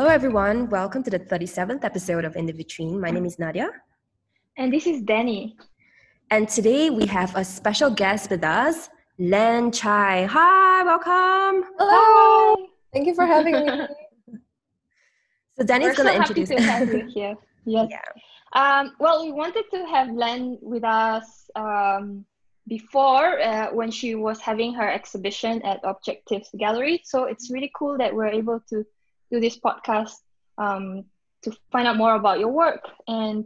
Hello, everyone. Welcome to the 37th episode of In the Vitrine. My name is Nadia. And this is Danny. And today we have a special guest with us, Len Chai. Hi, welcome. Hello. Hi. Thank you for having me. so Danny's going to introduce. to have you here. Yes. Yeah. Um, well, we wanted to have Len with us um, before uh, when she was having her exhibition at Objectifs Gallery. So it's really cool that we're able to do this podcast um, to find out more about your work and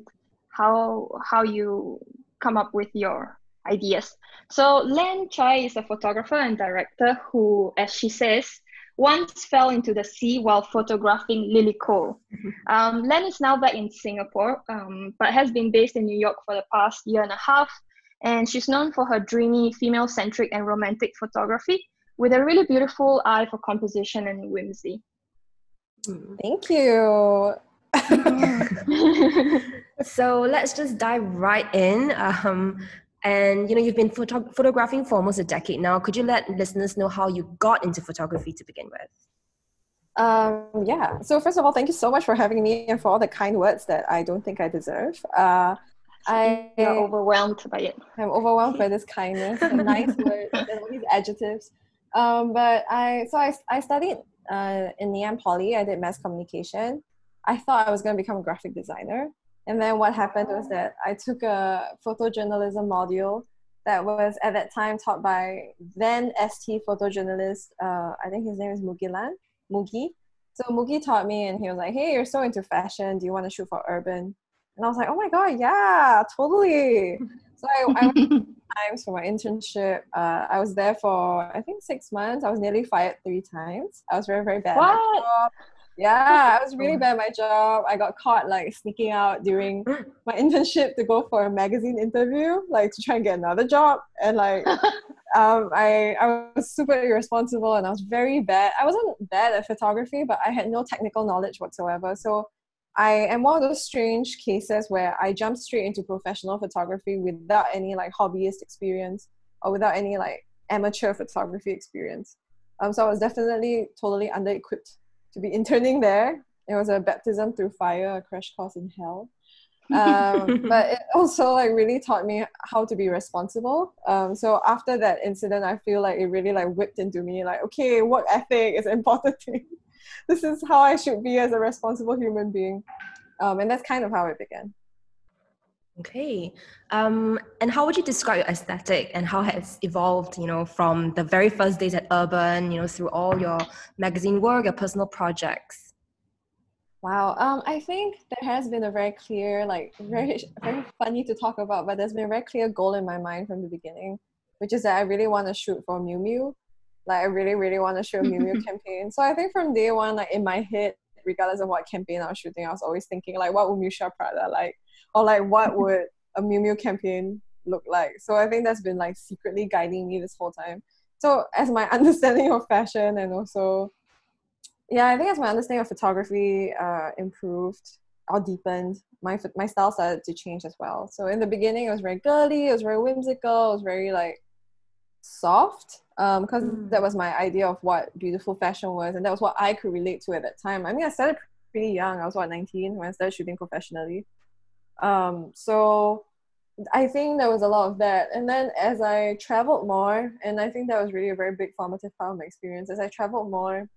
how how you come up with your ideas. So Len Chai is a photographer and director who, as she says, once fell into the sea while photographing Lily Cole. Mm-hmm. Um, Len is now back in Singapore, um, but has been based in New York for the past year and a half. And she's known for her dreamy, female centric, and romantic photography with a really beautiful eye for composition and whimsy. Thank you. so let's just dive right in. Um, and you know, you've been photo- photographing for almost a decade now. Could you let listeners know how you got into photography to begin with? Um, yeah. So first of all, thank you so much for having me and for all the kind words that I don't think I deserve. Uh, I am overwhelmed by it. I'm overwhelmed by this kindness and nice words and all these adjectives. Um, but I so I I studied uh, in Ngee Poly. I did mass communication. I thought I was going to become a graphic designer. And then what happened was that I took a photojournalism module that was at that time taught by then ST photojournalist, uh, I think his name is Mugilan, Mugi. So Mugi taught me and he was like, hey, you're so into fashion. Do you want to shoot for urban? And I was like, oh my God, yeah, totally. So I, I went times for my internship. Uh, I was there for, I think, six months. I was nearly fired three times. I was very, very bad. What? Yeah, I was really bad at my job. I got caught like sneaking out during my internship to go for a magazine interview, like to try and get another job. And like, um, I I was super irresponsible and I was very bad. I wasn't bad at photography, but I had no technical knowledge whatsoever. So I am one of those strange cases where I jumped straight into professional photography without any like hobbyist experience or without any like amateur photography experience. Um, so I was definitely totally under equipped to be interning there. It was a baptism through fire, a crash course in hell. um, but it also like really taught me how to be responsible. Um, so after that incident, I feel like it really like whipped into me like, okay, work ethic is important thing. This is how I should be as a responsible human being. Um, and that's kind of how it began. Okay. Um, and how would you describe your aesthetic and how has evolved, you know, from the very first days at Urban, you know, through all your magazine work, your personal projects? Wow. Um, I think there has been a very clear, like very very funny to talk about, but there's been a very clear goal in my mind from the beginning, which is that I really want to shoot for Miu Miu. Like I really, really want to shoot a Miu Miu campaign. So I think from day one, like in my head, regardless of what campaign I was shooting, I was always thinking like, what would Miuccia Prada like? or like what would a Miu Miu campaign look like? So I think that's been like secretly guiding me this whole time. So as my understanding of fashion and also, yeah, I think as my understanding of photography uh, improved or deepened, my my style started to change as well. So in the beginning, it was very girly, it was very whimsical, it was very like soft because um, mm. that was my idea of what beautiful fashion was and that was what i could relate to at that time i mean i started pretty young i was what 19 when i started shooting professionally um, so I think there was a lot of that. And then as I traveled more, and I think that was really a very big formative part of my experience, as I traveled more,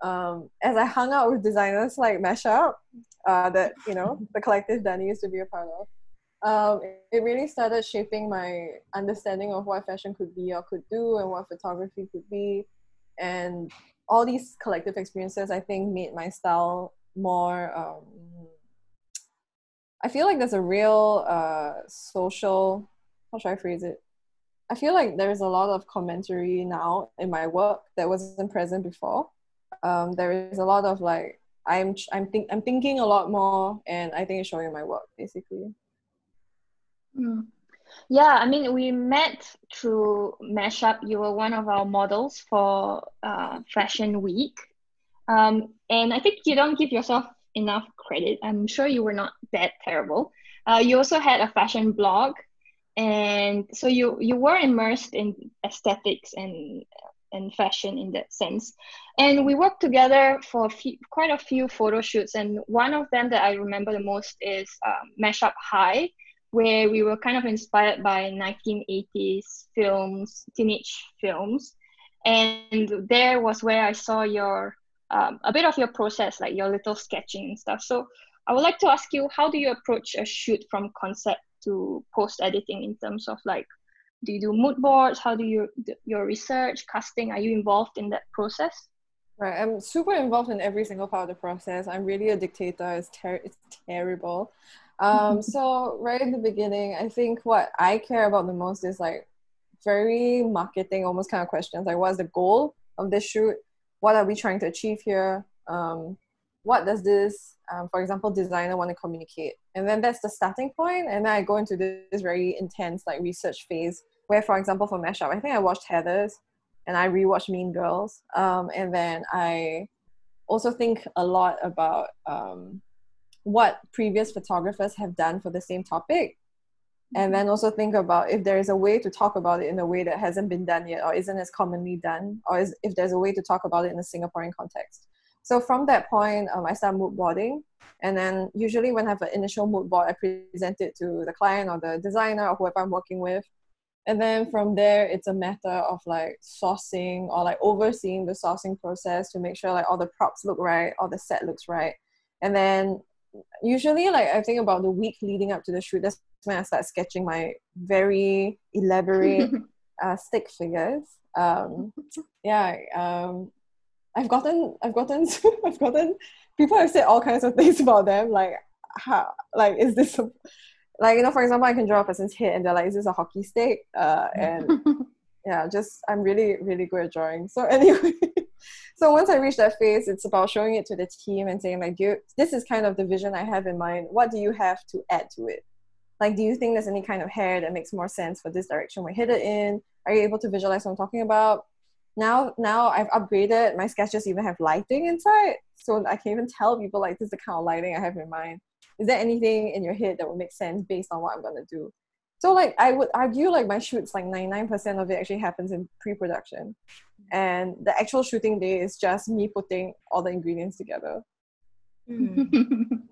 um, as I hung out with designers like Mashup, uh, that, you know, the collective Danny used to be a part of, um, it really started shaping my understanding of what fashion could be or could do and what photography could be. And all these collective experiences, I think, made my style more um, I feel like there's a real uh, social, how should I phrase it? I feel like there's a lot of commentary now in my work that wasn't present before. Um, there is a lot of like I'm I'm think I'm thinking a lot more, and I think it's showing in my work basically. Mm. Yeah, I mean, we met through Mashup. You were one of our models for uh, Fashion Week, um, and I think you don't give yourself enough credit. I'm sure you were not that terrible. Uh, you also had a fashion blog, and so you you were immersed in aesthetics and and fashion in that sense. And we worked together for a few, quite a few photo shoots. And one of them that I remember the most is um, Mashup High, where we were kind of inspired by 1980s films, teenage films. And there was where I saw your um, a bit of your process, like your little sketching and stuff. So I would like to ask you, how do you approach a shoot from concept to post editing in terms of like do you do mood boards? How do you do your research casting? Are you involved in that process? Right i'm super involved in every single part of the process. I'm really a dictator. It's, ter- it's terrible um, so right in the beginning i think what i care about the most is like very marketing almost kind of questions. Like what's the goal of this shoot? What are we trying to achieve here? Um, what does this um, for example designer want to communicate? And then that's the starting point and then i go into this very intense like research phase where for example for mashup i think i watched heathers and i rewatched mean girls. Um, and then i also think a lot about um, what previous photographers have done for the same topic and then also think about if there is a way to talk about it in a way that hasn't been done yet or isn't as commonly done or is, if there's a way to talk about it in a singaporean context so from that point, um, I start mood boarding. And then usually when I have an initial mood board, I present it to the client or the designer or whoever I'm working with. And then from there, it's a matter of like sourcing or like overseeing the sourcing process to make sure like all the props look right, all the set looks right. And then usually like I think about the week leading up to the shoot, that's when I start sketching my very elaborate uh, stick figures. Um, yeah, um, I've gotten I've gotten I've gotten people have said all kinds of things about them like how like is this a, like you know for example I can draw a person's head and they're like is this a hockey stick uh and yeah just I'm really really good at drawing so anyway so once I reach that phase it's about showing it to the team and saying like this is kind of the vision I have in mind. What do you have to add to it? Like do you think there's any kind of hair that makes more sense for this direction we're headed in? Are you able to visualize what I'm talking about? Now now I've upgraded. My sketches even have lighting inside. So I can even tell people like this is the kind of lighting I have in mind. Is there anything in your head that would make sense based on what I'm gonna do? So like I would argue like my shoots like 99% of it actually happens in pre-production and the actual shooting day is just me putting all the ingredients together mm.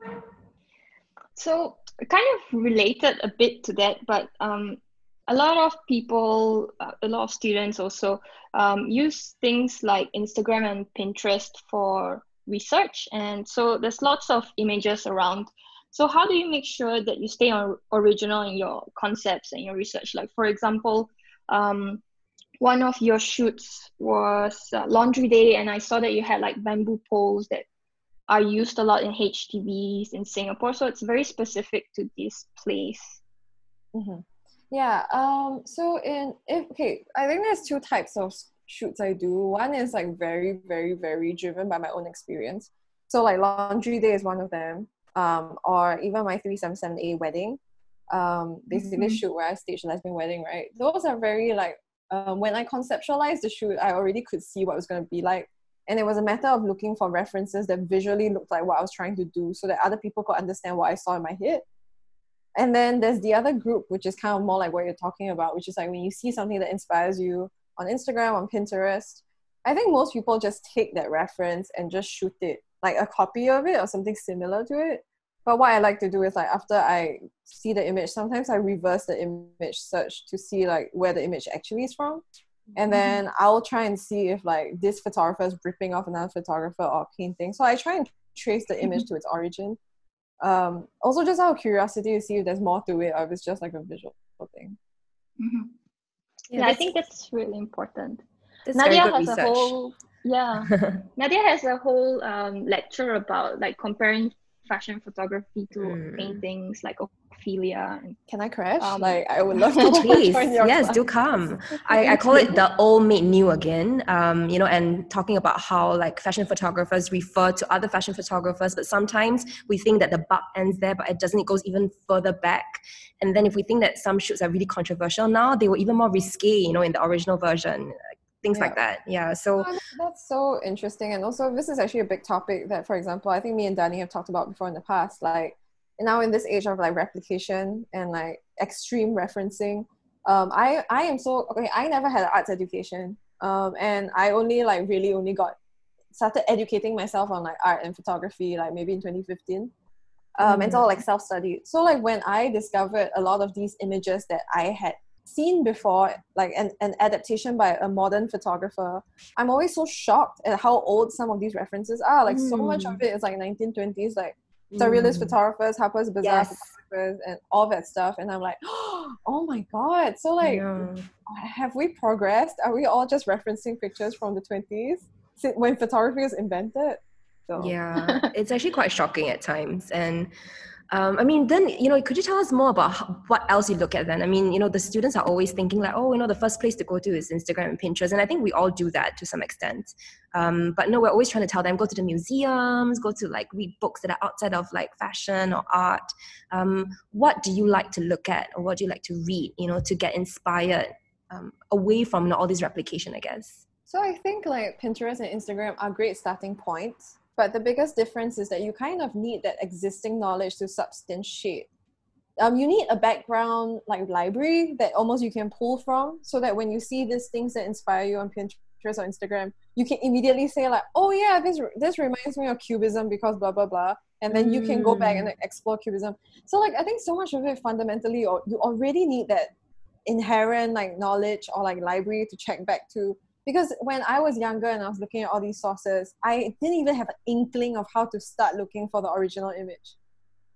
so kind of related a bit to that but um a lot of people, uh, a lot of students also um, use things like Instagram and Pinterest for research. And so there's lots of images around. So how do you make sure that you stay on original in your concepts and your research? Like for example, um, one of your shoots was uh, laundry day, and I saw that you had like bamboo poles that are used a lot in HDBs in Singapore. So it's very specific to this place. Mm-hmm. Yeah. Um. So in if okay, I think there's two types of shoots I do. One is like very, very, very driven by my own experience. So like laundry day is one of them. Um. Or even my three seven seven A wedding. Um. Basically, mm-hmm. shoot where I staged a lesbian wedding. Right. Those are very like. Um, when I conceptualized the shoot, I already could see what it was going to be like. And it was a matter of looking for references that visually looked like what I was trying to do so that other people could understand what I saw in my head and then there's the other group which is kind of more like what you're talking about which is like when you see something that inspires you on instagram on pinterest i think most people just take that reference and just shoot it like a copy of it or something similar to it but what i like to do is like after i see the image sometimes i reverse the image search to see like where the image actually is from and mm-hmm. then i'll try and see if like this photographer is ripping off another photographer or painting so i try and trace the image to its origin um, also just out of curiosity to see if there's more to it or if it's just like a visual thing. Mm-hmm. Yeah, yeah I think that's really important. That's Nadia has research. a whole yeah. Nadia has a whole um, lecture about like comparing fashion photography to mm. paintings like Ophelia. Can I crash? Um, like I would love to. Please, yes, class. do come. I, I call it the old made new again. Um, you know, and talking about how like fashion photographers refer to other fashion photographers, but sometimes we think that the buck ends there, but it doesn't. It goes even further back. And then if we think that some shoots are really controversial now, they were even more risque. You know, in the original version things yeah. like that yeah so that's so interesting and also this is actually a big topic that for example i think me and danny have talked about before in the past like now in this age of like replication and like extreme referencing um, I, I am so okay i never had an arts education um, and I only like really only got started educating myself on like art and photography like maybe in 2015 um, mm. and all like self-study so like when i discovered a lot of these images that i had seen before like an, an adaptation by a modern photographer i'm always so shocked at how old some of these references are like mm. so much of mm. it is like 1920s like surrealist mm. photographers harper's bazaar yes. photographers and all that stuff and i'm like oh my god so like yeah. have we progressed are we all just referencing pictures from the 20s when photography was invented. So. Yeah, it's actually quite shocking at times. And um, I mean, then, you know, could you tell us more about how, what else you look at then? I mean, you know, the students are always thinking like, oh, you know, the first place to go to is Instagram and Pinterest. And I think we all do that to some extent. Um, but no, we're always trying to tell them, go to the museums, go to like read books that are outside of like fashion or art. Um, what do you like to look at or what do you like to read, you know, to get inspired um, away from you know, all this replication, I guess? So I think like Pinterest and Instagram are great starting points, but the biggest difference is that you kind of need that existing knowledge to substantiate. Um, you need a background like library that almost you can pull from, so that when you see these things that inspire you on Pinterest or Instagram, you can immediately say like, "Oh yeah, this this reminds me of Cubism because blah blah blah," and then mm. you can go back and mm. explore Cubism. So like I think so much of it fundamentally, or you already need that inherent like knowledge or like library to check back to because when I was younger and I was looking at all these sources, I didn't even have an inkling of how to start looking for the original image.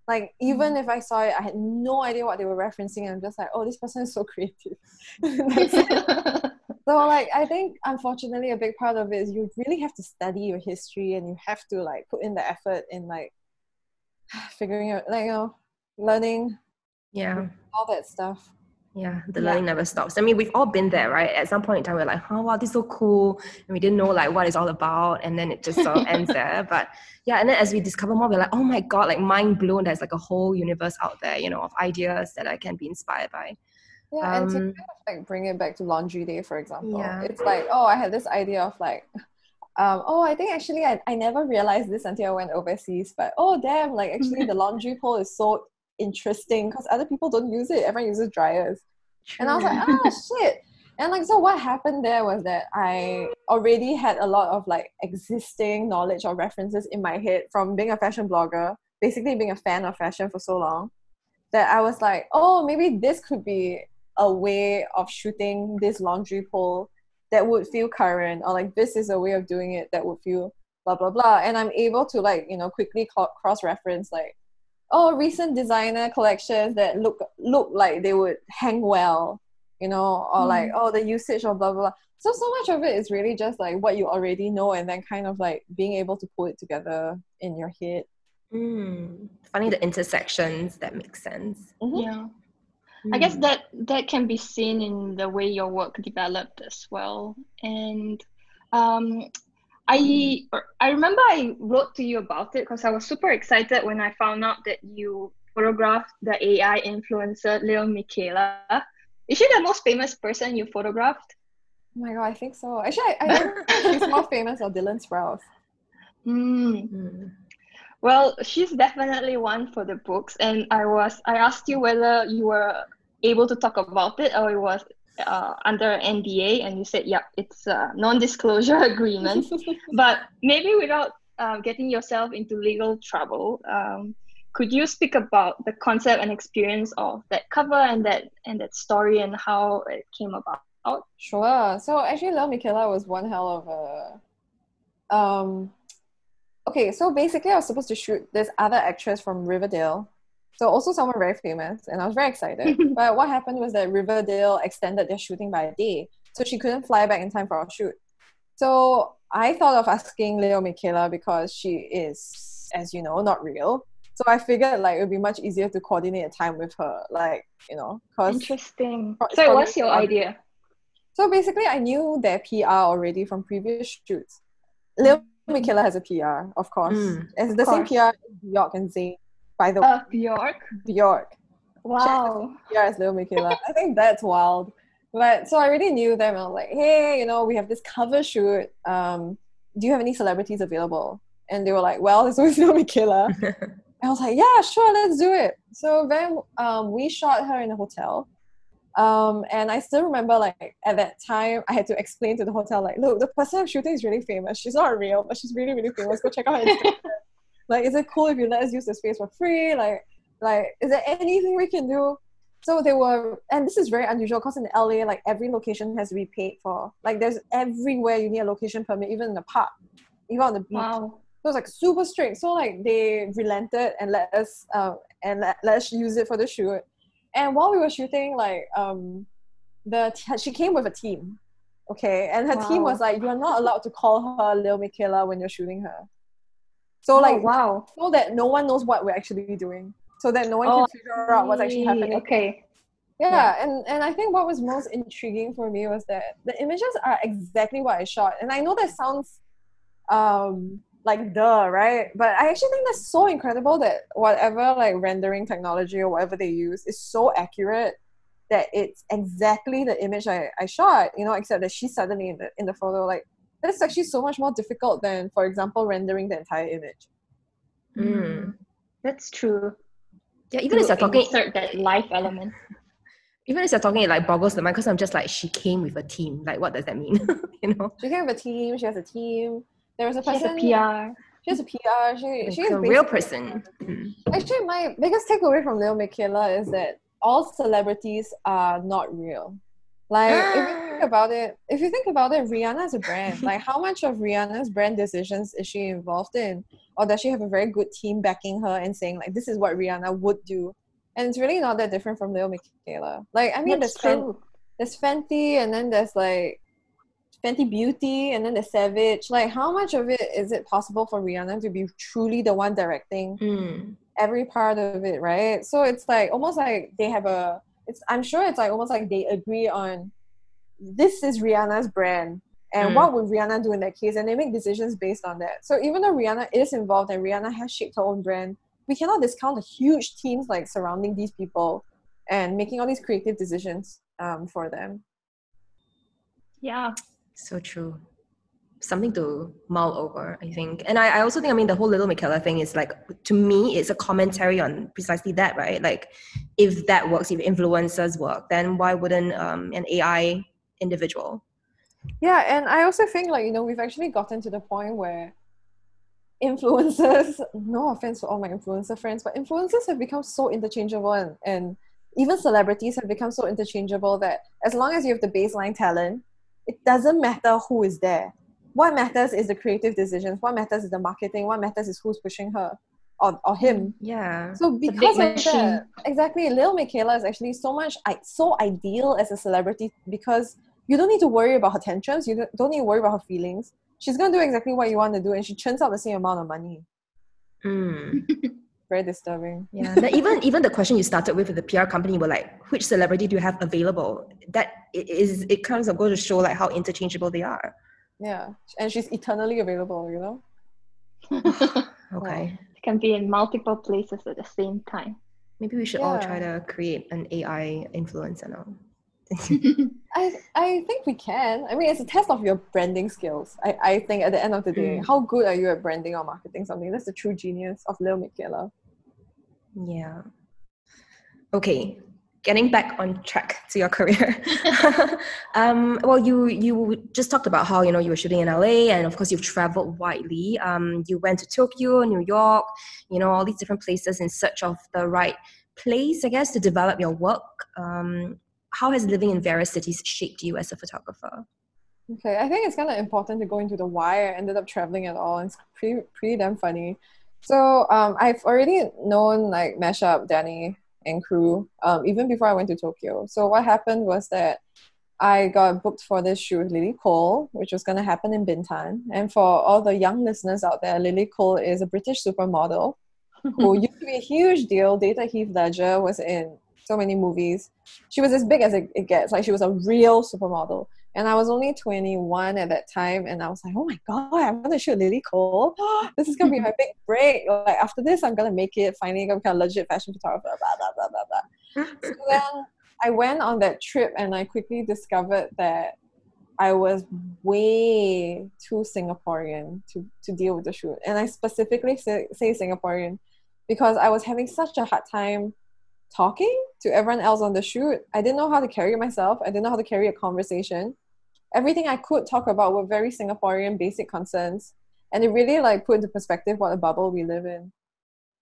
Like even mm. if I saw it, I had no idea what they were referencing. I'm just like, oh, this person is so creative. so like I think unfortunately a big part of it is you really have to study your history and you have to like put in the effort in like figuring out like you know learning yeah all that stuff yeah, the yeah. learning never stops. I mean, we've all been there, right? At some point in time, we're like, oh, wow, this is so cool. And we didn't know like what it's all about. And then it just sort of ends there. But yeah, and then as we discover more, we're like, oh my God, like mind blown. There's like a whole universe out there, you know, of ideas that I can be inspired by. Yeah, um, and to um, kind of like bring it back to laundry day, for example. Yeah. It's like, oh, I had this idea of like, um, oh, I think actually I, I never realized this until I went overseas. But oh, damn, like actually the laundry pole is so interesting because other people don't use it. Everyone uses dryers. True. And I was like, oh shit. And like, so what happened there was that I already had a lot of like existing knowledge or references in my head from being a fashion blogger, basically being a fan of fashion for so long, that I was like, oh, maybe this could be a way of shooting this laundry pole that would feel current, or like this is a way of doing it that would feel blah blah blah. And I'm able to like, you know, quickly cross reference like oh recent designer collections that look look like they would hang well you know or mm. like oh the usage of blah, blah blah so so much of it is really just like what you already know and then kind of like being able to pull it together in your head mm. finding the intersections that make sense mm-hmm. yeah I guess mm. that that can be seen in the way your work developed as well. And um, I I remember I wrote to you about it because I was super excited when I found out that you photographed the AI influencer Lil Miquela. Is she the most famous person you photographed? Oh my god, I think so. Actually, I, I don't know she's more famous or Dylan Sprouse. Mm. Mm. Well, she's definitely one for the books, and I was I asked you whether you were able to talk about it or it was uh, under NDA, and you said, "Yeah, it's a non-disclosure agreement." but maybe without uh, getting yourself into legal trouble, um, could you speak about the concept and experience of that cover and that and that story and how it came about? Sure. So actually, Lil Miquela was one hell of a. Um, okay, so basically, I was supposed to shoot this other actress from Riverdale so also someone very famous, and I was very excited. but what happened was that Riverdale extended their shooting by a day, so she couldn't fly back in time for our shoot. So I thought of asking Lil Miquela because she is, as you know, not real. So I figured like it would be much easier to coordinate a time with her, like you know, cause interesting. So what's your idea? So basically, I knew their PR already from previous shoots. Lil Miquela has a PR, of course. Mm, it's the same PR Bjork and Zayn by the uh, Bjork. Bjork. Wow. Yeah, it's Lil Miquela. I think that's wild. But so I already knew them. I was like, hey, you know, we have this cover shoot. Um, do you have any celebrities available? And they were like, well, there's always Lil Miquela. I was like, yeah, sure, let's do it. So then um, we shot her in a hotel. Um, and I still remember, like, at that time, I had to explain to the hotel, like, look, the person I'm shooting is really famous. She's not real, but she's really, really famous. Go check out her Instagram. like, is it cool if you let us use the space for free? Like, like, is there anything we can do? So they were, and this is very unusual because in LA, like, every location has to be paid for. Like, there's everywhere you need a location permit, even in the park, even on the beach. Wow. So it was like super strict. So like they relented and let us um and let, let us use it for the shoot. And while we were shooting, like um the t- she came with a team. Okay. And her team was like, You're not allowed to call her Lil Miquela when you're shooting her. So Oh, like wow. so that no one knows what we're actually doing. So that no one Oh, can figure out what's actually happening. Okay. Yeah, Yeah. and and I think what was most intriguing for me was that the images are exactly what I shot, and I know that sounds um like duh, right? But I actually think that's so incredible that whatever like rendering technology or whatever they use is so accurate that it's exactly the image I, I shot, you know, except that she's suddenly in the in the photo. Like that's actually so much more difficult than, for example, rendering the entire image. Mm. That's true. Yeah, even as To you're talking, insert that life element. even as you're talking, it like boggles the mind because I'm just like, she came with a team. Like, what does that mean? you know, She came with a team. She has a team. There was a person. She has person. a PR. She has a PR. She she is a real person. Mm. Actually, my biggest takeaway from Lil Miquela is that all celebrities are not real. Like, if you think about it, if you think about it, Rihanna is a brand. Like, how much of Rihanna's brand decisions is she involved in, or does she have a very good team backing her and saying like, "This is what Rihanna would do"? And it's really not that different from Lil Miquela. Like, I mean, That's there's Fen- true. there's Fenty, and then there's like Fenty Beauty, and then the Savage. Like, how much of it is it possible for Rihanna to be truly the one directing? Mm. every part of it, right? So it's like almost like they have a it's I'm sure it's like almost like they agree on this is Rihanna's brand and Mm. what would Rihanna do in that case and they make decisions based on that. So even though Rihanna is involved and Rihanna has shaped her own brand, we cannot discount the huge teams like surrounding these people and making all these creative decisions um, for them. Yeah. So true. Something to mull over, I think. And I, I also think, I mean, the whole Little Miquela thing is like, to me, it's a commentary on precisely that, right? Like, if that works, if influencers work, then why wouldn't um, an AI individual? Yeah, and I also think like you know we've actually gotten to the point where influencers, no offense to all my influencer friends, but influencers have become so interchangeable and, and even celebrities have become so interchangeable that as long as you have the baseline talent, it doesn't matter who is there. What matters is the creative decisions. What matters is the marketing. What matters is who's pushing her or, or him. Yeah. So because of machine. that, exactly, Lil Miquela is actually so much, so ideal as a celebrity because you don't need to worry about her tantrums. You don't- need to worry about her feelings. She's gonna do exactly what you want to do, and she churns out the same amount of money. Mm. Very disturbing. Yeah. Even even the question you started with with the PR company were like, which celebrity do you have available? that is it kind of goes to show like how interchangeable they are. Yeah, and she's eternally available. You know. Okay. Can be in multiple places at the same time. Maybe we should all try to create an AI influencer now. I I think we can. I mean, it's a test of your branding skills. I, I think at the end of the day, Mm. how good are you at branding or marketing something? That's the true genius of Lil Miquela. Yeah. Okay, getting back on track to your career. um, well, you you just talked about how you know you were shooting in LA, and of course you've traveled widely. Um, you went to Tokyo, New York, you know all these different places in search of the right place, I guess, to develop your work. Um, how has living in various cities shaped you as a photographer? Okay, I think it's kind of important to go into the why I ended up traveling at all. It's pretty pretty damn funny. So um, I've already known like Mashup, Danny, and crew um, even before I went to Tokyo. So what happened was that I got booked for this shoot with Lily Cole, which was going to happen in Bintan. And for all the young listeners out there, Lily Cole is a British supermodel who used to be a huge deal. Data Heath Ledger was in so many movies. She was as big as it, it gets. Like she was a real supermodel. And I was only 21 at that time, and I was like, "Oh my god, I'm gonna shoot Lily Cole. this is gonna be my big break. Like after this, I'm gonna make it. Finally, gonna become a legit fashion photographer." Blah blah blah blah blah. so then I went on that trip, and I quickly discovered that I was way too Singaporean to to deal with the shoot. And I specifically say, say Singaporean because I was having such a hard time talking to everyone else on the shoot. I didn't know how to carry myself. I didn't know how to carry a conversation. Everything I could talk about were very Singaporean basic concerns. And it really like put into perspective what a bubble we live in.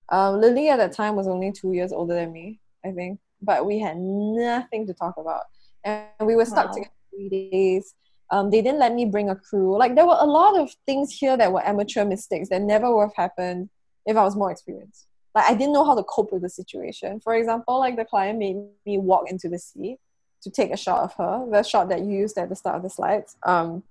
Um, Lily at that time was only two years older than me, I think. But we had nothing to talk about. And we were stuck wow. together three days. Um, they didn't let me bring a crew. Like there were a lot of things here that were amateur mistakes that never would have happened if I was more experienced like I didn't know how to cope with the situation. For example, like the client made me walk into the sea to take a shot of her, the shot that you used at the start of the slides. Um,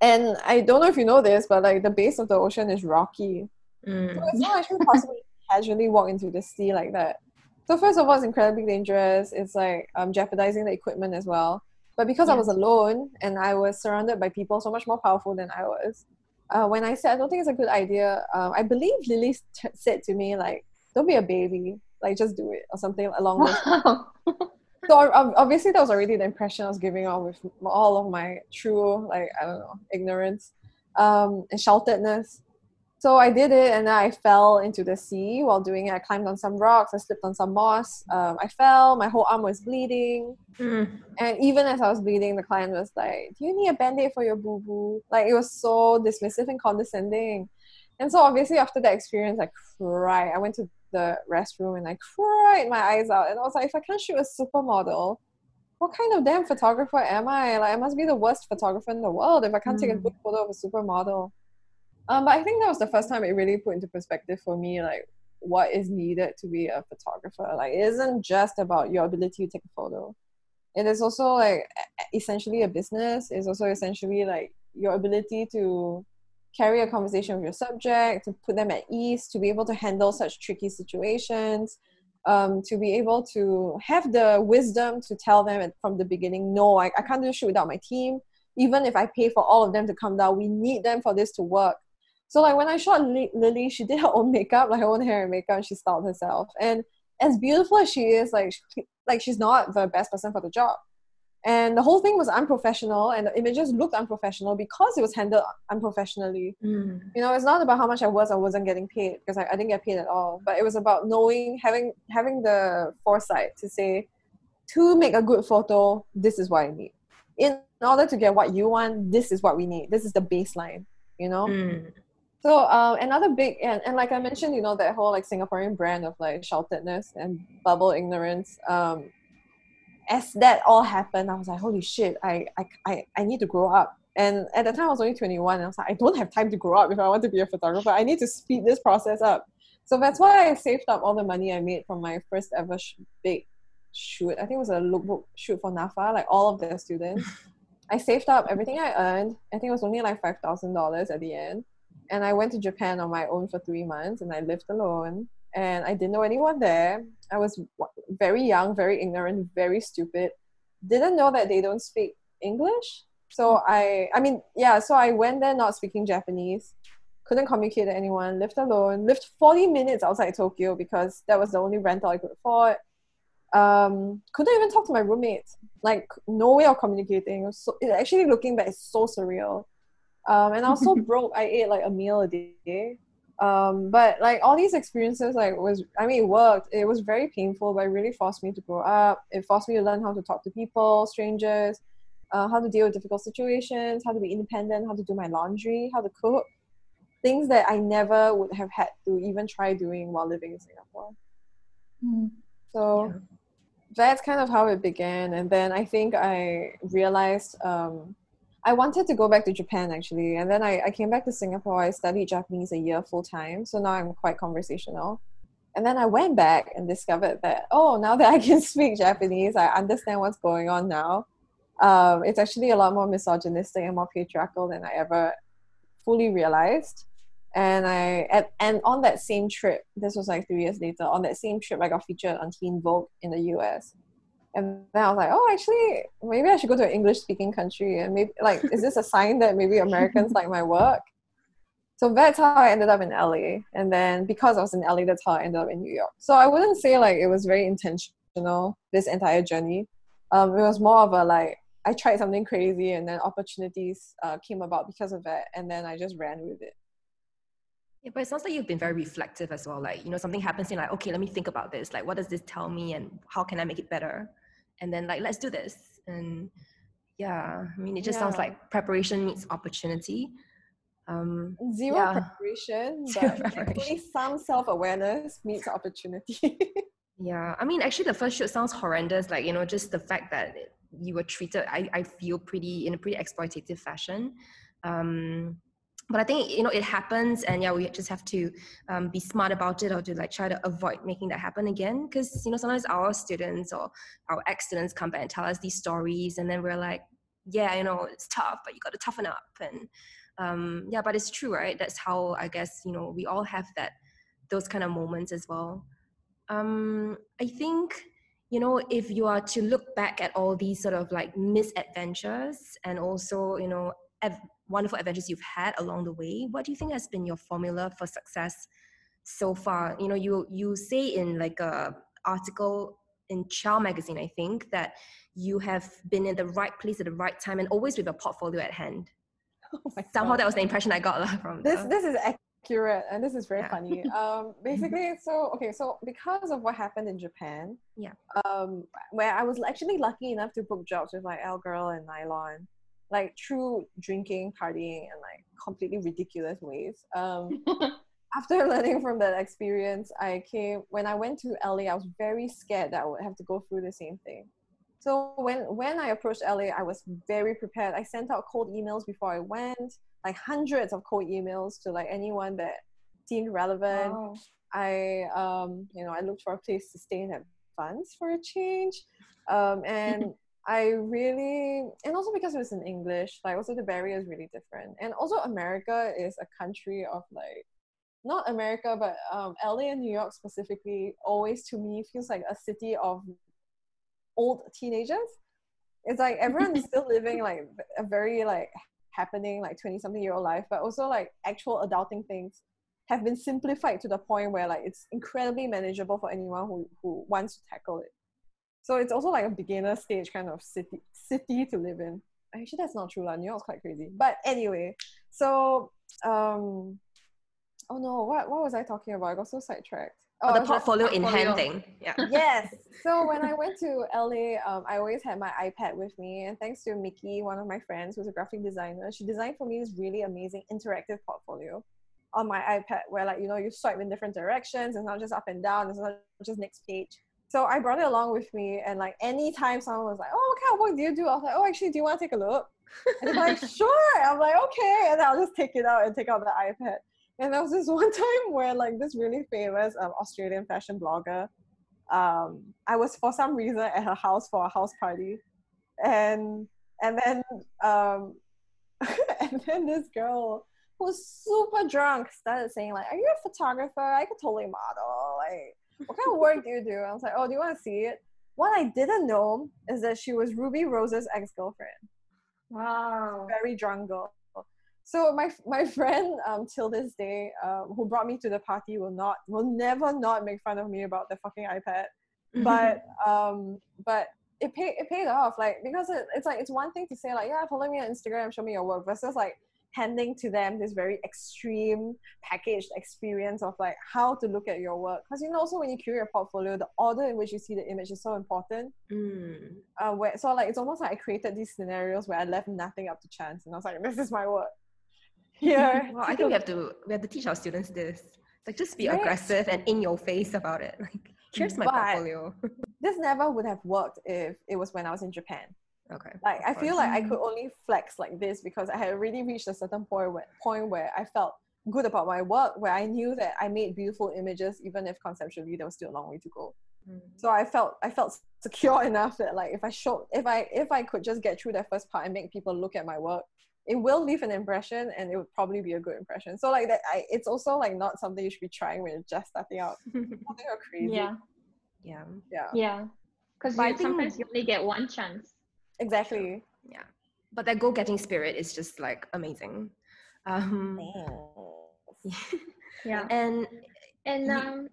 and I don't know if you know this, but like the base of the ocean is rocky. Mm. So it's not actually possible to casually walk into the sea like that. So first of all, it's incredibly dangerous. It's like um, jeopardizing the equipment as well. But because yeah. I was alone and I was surrounded by people so much more powerful than I was, uh, when I said I don't think it's a good idea, um, I believe Lily t- said to me like, "Don't be a baby, like just do it" or something along those. so obviously that was already the impression I was giving off with all of my true like I don't know ignorance um, and shelteredness. So I did it and I fell into the sea while doing it. I climbed on some rocks, I slipped on some moss. Um, I fell, my whole arm was bleeding. Mm. And even as I was bleeding, the client was like, Do you need a band aid for your boo boo? Like it was so dismissive and condescending. And so obviously after that experience, I cried. I went to the restroom and I cried my eyes out. And I was like, if I can't shoot a supermodel, what kind of damn photographer am I? Like I must be the worst photographer in the world if I can't mm. take a good photo of a supermodel. Um, but I think that was the first time it really put into perspective for me, like what is needed to be a photographer. Like, it isn't just about your ability to take a photo. It is also like essentially a business. It's also essentially like your ability to carry a conversation with your subject, to put them at ease, to be able to handle such tricky situations, um, to be able to have the wisdom to tell them from the beginning, no, I, I can't do this without my team. Even if I pay for all of them to come down, we need them for this to work. So like when I shot Lily, she did her own makeup, like her own hair and makeup, and she styled herself. And as beautiful as she is, like she, like she's not the best person for the job. And the whole thing was unprofessional, and the images looked unprofessional because it was handled unprofessionally. Mm. You know, it's not about how much I was or wasn't getting paid because I, I didn't get paid at all. But it was about knowing, having having the foresight to say, to make a good photo, this is what I need. In order to get what you want, this is what we need. This is the baseline. You know. Mm. So uh, another big and, and like I mentioned, you know, that whole like Singaporean brand of like shelteredness and bubble ignorance. Um, as that all happened, I was like, holy shit, I, I, I, I need to grow up. And at the time I was only 21 and I was like, I don't have time to grow up if I want to be a photographer. I need to speed this process up. So that's why I saved up all the money I made from my first ever sh- big shoot. I think it was a lookbook shoot for NAFA, like all of their students. I saved up everything I earned. I think it was only like $5,000 at the end and I went to Japan on my own for three months and I lived alone and I didn't know anyone there. I was very young, very ignorant, very stupid. Didn't know that they don't speak English. So. I, I mean, yeah. So I went there not speaking Japanese, couldn't communicate to anyone. Lived alone. Lived forty minutes outside Tokyo because that was the only rental I could afford. Um, couldn't even talk to my roommates. Like no way of communicating. So actually looking back, it's so surreal. Um, and I was so broke. I ate like a meal a day. Um, but like all these experiences, like was I mean, it worked. It was very painful, but it really forced me to grow up. It forced me to learn how to talk to people, strangers, uh, how to deal with difficult situations, how to be independent, how to do my laundry, how to cook. Things that I never would have had to even try doing while living in Singapore. Mm. So yeah. that's kind of how it began. And then I think I realized um, I wanted to go back to Japan actually, and then I, I came back to Singapore. I studied Japanese a year full time, so now I'm quite conversational. And then I went back and discovered that oh, now that I can speak Japanese, I understand what's going on now. Um, it's actually a lot more misogynistic and more patriarchal than I ever fully realized. And I at, and on that same trip, this was like three years later. On that same trip, I got featured on Teen Vogue in the U.S. And then I was like, oh, actually, maybe I should go to an English speaking country. And maybe, like, is this a sign that maybe Americans like my work? So that's how I ended up in LA. And then because I was in LA, that's how I ended up in New York. So I wouldn't say like it was very intentional, this entire journey. Um, it was more of a like, I tried something crazy and then opportunities uh, came about because of that. And then I just ran with it. Yeah, but it sounds like you've been very reflective as well. Like, you know, something happens, and you're like, okay, let me think about this. Like, what does this tell me, and how can I make it better? And then, like, let's do this. And yeah, I mean, it just yeah. sounds like preparation meets opportunity. Um, Zero yeah. preparation, Zero but preparation. some self awareness meets opportunity. yeah, I mean, actually, the first shoot sounds horrendous. Like, you know, just the fact that you were treated, I, I feel pretty in a pretty exploitative fashion. Um, but I think you know it happens, and yeah, we just have to um, be smart about it, or to like try to avoid making that happen again. Because you know sometimes our students or our ex students come back and tell us these stories, and then we're like, yeah, you know it's tough, but you got to toughen up, and um, yeah, but it's true, right? That's how I guess you know we all have that those kind of moments as well. Um, I think you know if you are to look back at all these sort of like misadventures and also you know wonderful adventures you've had along the way. What do you think has been your formula for success so far? You know you you say in like a article in Child magazine i think that you have been in the right place at the right time and always with a portfolio at hand. Oh somehow that was the impression i got from this the, this is accurate and this is very yeah. funny. Um basically so okay so because of what happened in japan yeah. um where i was actually lucky enough to book jobs with like Elle Girl and nylon like through drinking, partying, and like completely ridiculous ways. Um, after learning from that experience, I came when I went to LA. I was very scared that I would have to go through the same thing. So when when I approached LA, I was very prepared. I sent out cold emails before I went, like hundreds of cold emails to like anyone that seemed relevant. Wow. I um you know I looked for a place to stay and have funds for a change, um, and I really, and also because it was in English, like also the barrier is really different. And also America is a country of like, not America, but um, LA and New York specifically, always to me feels like a city of old teenagers. It's like everyone is still living like a very like happening like 20 something year old life, but also like actual adulting things have been simplified to the point where like it's incredibly manageable for anyone who, who wants to tackle it. So it's also like a beginner stage kind of city city to live in. Actually, that's not true. Like, New York's quite crazy. But anyway, so um, oh no, what what was I talking about? I got so sidetracked. Oh, oh the portfolio in hand thing. Yeah. yes. So when I went to LA, um, I always had my iPad with me, and thanks to Mickey, one of my friends, who's a graphic designer, she designed for me this really amazing interactive portfolio on my iPad, where like you know you swipe in different directions, it's not just up and down, it's not just next page. So I brought it along with me, and like anytime someone was like, "Oh, what kind of work do you do?" I was like, "Oh, actually, do you want to take a look?" And they're like, "Sure." I'm like, "Okay," and I'll just take it out and take out the iPad. And there was this one time where like this really famous um, Australian fashion blogger, um, I was for some reason at her house for a house party, and and then um, and then this girl who's super drunk started saying like, "Are you a photographer? I could totally model." Like what kind of work do you do? I was like, oh, do you want to see it? What I didn't know is that she was Ruby Rose's ex-girlfriend. Wow. Very drunk girl. So my my friend um till this day um who brought me to the party will not will never not make fun of me about the fucking iPad. But um but it paid it paid off like because it, it's like it's one thing to say like yeah follow me on Instagram show me your work versus like handing to them this very extreme packaged experience of like how to look at your work. Because you know also when you create a portfolio the order in which you see the image is so important. Mm. uh, where, so like it's almost like i created these scenarios where i left nothing up to chance and i was like this is my work. Here well i think we have to we have to teach our students this. Like just be right. aggressive and in your face about it. Like here's my but portfolio. this never would have worked if it was when i was in japan Okay. Like I feel like I could only flex like this because I had already reached a certain point where point where I felt good about my work, where I knew that I made beautiful images, even if conceptually there was still a long way to go. Mm. So I felt I felt secure enough that like if I showed if I if I could just get through that first part and make people look at my work, it will leave an impression and it would probably be a good impression. So like that I it's also like not something you should be trying when you're just starting out. something crazy. Yeah. Yeah. Yeah. Yeah. Because sometimes you only get one chance. Exactly. Yeah. But that goal getting spirit is just like amazing. Um, yeah. And and um,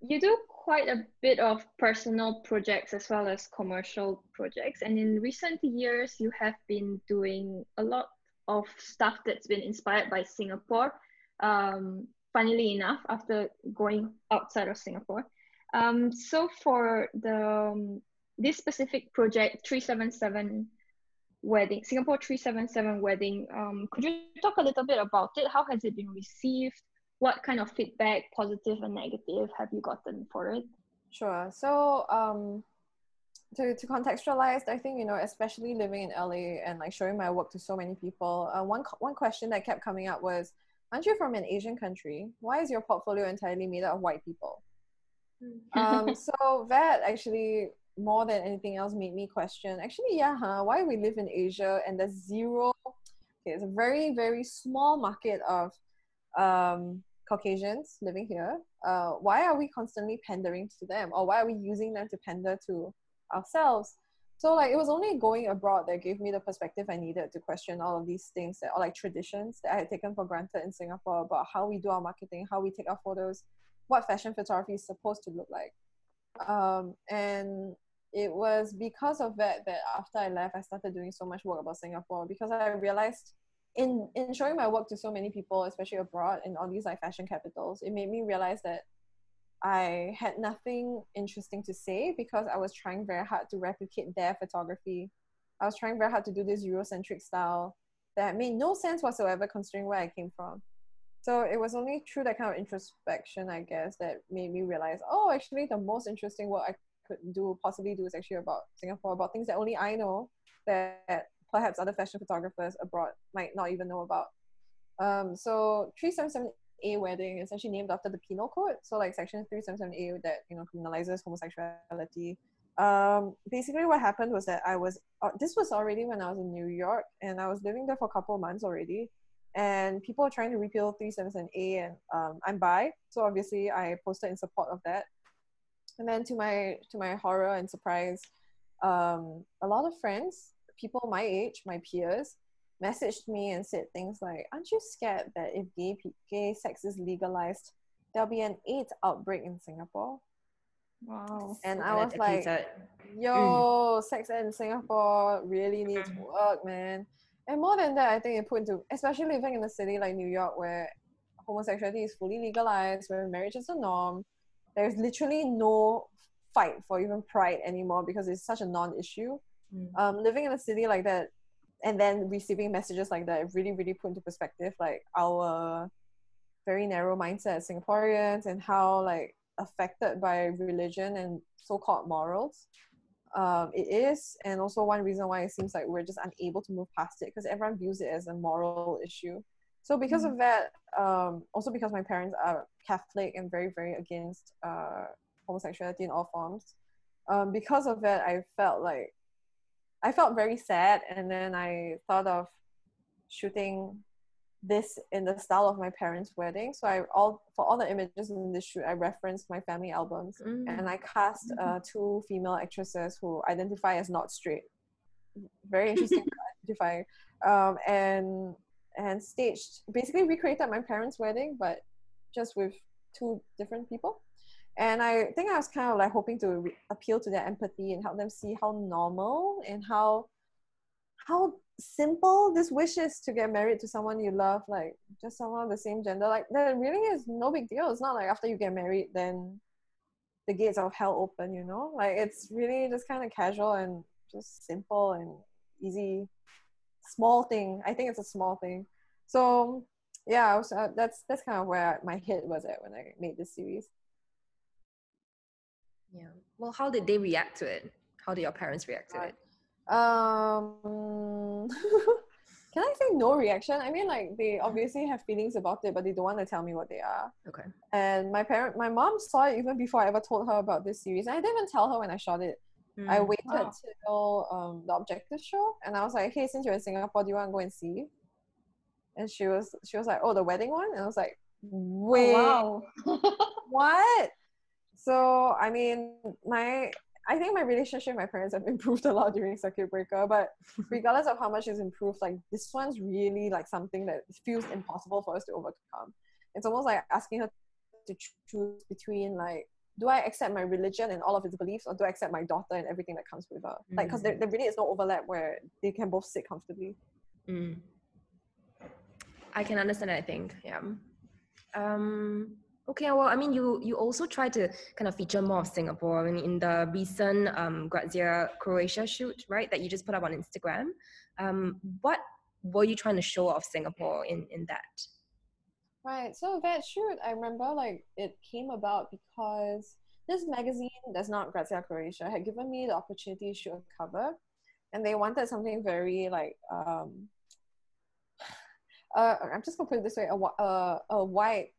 you do quite a bit of personal projects as well as commercial projects. And in recent years, you have been doing a lot of stuff that's been inspired by Singapore. um, funnily enough, after going outside of Singapore. Um, so for the um, this specific project, 377 wedding, Singapore 377 wedding, um, could you talk a little bit about it? How has it been received? What kind of feedback, positive and negative, have you gotten for it? Sure. So um, to, to contextualize, I think, you know, especially living in LA and like showing my work to so many people, uh, one, one question that kept coming up was, aren't you from an Asian country? Why is your portfolio entirely made up of white people? Hmm. um, so that actually more than anything else made me question actually yeah huh why we live in asia and there's zero okay it's a very very small market of um caucasians living here. Uh why are we constantly pandering to them? Or why are we using them to pander to ourselves? So like it was only going abroad that gave me the perspective i needed to question all of these things that are like traditions that i had taken for granted in singapore about how we do our marketing how we take our photos what fashion photography is supposed to look like. Um, and it was because of that that after I left, I started doing so much work about Singapore because I realized in in showing my work to so many people, especially abroad in all these like fashion capitals, it made me realize that I had nothing interesting to say because I was trying very hard to replicate their photography. I was trying very hard to do this Eurocentric style that made no sense whatsoever considering where I came from. So it was only through that kind of introspection, I guess, that made me realize, oh, actually, the most interesting work I could do possibly do is actually about Singapore, about things that only I know that perhaps other fashion photographers abroad might not even know about. Um, so 377A wedding is actually named after the penal code. So like section 377A that you know criminalizes homosexuality. Um, basically, what happened was that I was uh, this was already when I was in New York, and I was living there for a couple of months already. And people are trying to repeal 377A, and um, I'm bi, so obviously I posted in support of that and then to my to my horror and surprise um, a lot of friends people my age my peers messaged me and said things like aren't you scared that if gay gay sex is legalized there'll be an AIDS outbreak in singapore wow and i was like yo mm. sex ed in singapore really needs mm. work man and more than that i think it put into especially living in a city like new york where homosexuality is fully legalized where marriage is the norm there's literally no fight for even pride anymore because it's such a non-issue mm. um, living in a city like that and then receiving messages like that really really put into perspective like our very narrow mindset as singaporeans and how like affected by religion and so-called morals um, it is and also one reason why it seems like we're just unable to move past it because everyone views it as a moral issue so because mm. of that um, also because my parents are catholic and very very against uh, homosexuality in all forms um, because of that i felt like i felt very sad and then i thought of shooting this in the style of my parents wedding so i all for all the images in this shoot i referenced my family albums mm. and i cast uh, mm-hmm. two female actresses who identify as not straight very interesting to identify um, and and staged basically recreated my parents' wedding, but just with two different people. And I think I was kind of like hoping to re- appeal to their empathy and help them see how normal and how how simple this wish is to get married to someone you love, like just someone of the same gender. Like that really is no big deal. It's not like after you get married, then the gates of hell open, you know? Like it's really just kind of casual and just simple and easy small thing. I think it's a small thing. So yeah, was, uh, that's that's kind of where my head was at when I made this series. Yeah. Well, how did they react to it? How did your parents react to it? Um, can I say no reaction? I mean, like they obviously have feelings about it, but they don't want to tell me what they are. Okay. And my parent, my mom saw it even before I ever told her about this series. And I didn't even tell her when I shot it. Mm. I waited wow. till um, the Objectifs show, and I was like, "Hey, since you're in Singapore, do you want to go and see?" And she was she was like, "Oh, the wedding one," and I was like, "Wait, oh, wow. what?" So I mean, my I think my relationship with my parents have improved a lot during circuit breaker, but regardless of how much it's improved, like this one's really like something that feels impossible for us to overcome. It's almost like asking her to choose between like do I accept my religion and all of its beliefs, or do I accept my daughter and everything that comes with her? Mm. Like, because there, there really is no overlap where they can both sit comfortably. Mm. I can understand. I think, yeah. Um, okay, well, I mean, you you also try to kind of feature more of Singapore. I mean, in the recent um, Grazia Croatia shoot, right, that you just put up on Instagram. Um, what were you trying to show of Singapore in in that? Right. So that shoot, I remember like it came about because this magazine, that's not Grazia Croatia, had given me the opportunity to shoot a cover, and they wanted something very like um. Uh, I'm just gonna put it this way: a a, a white,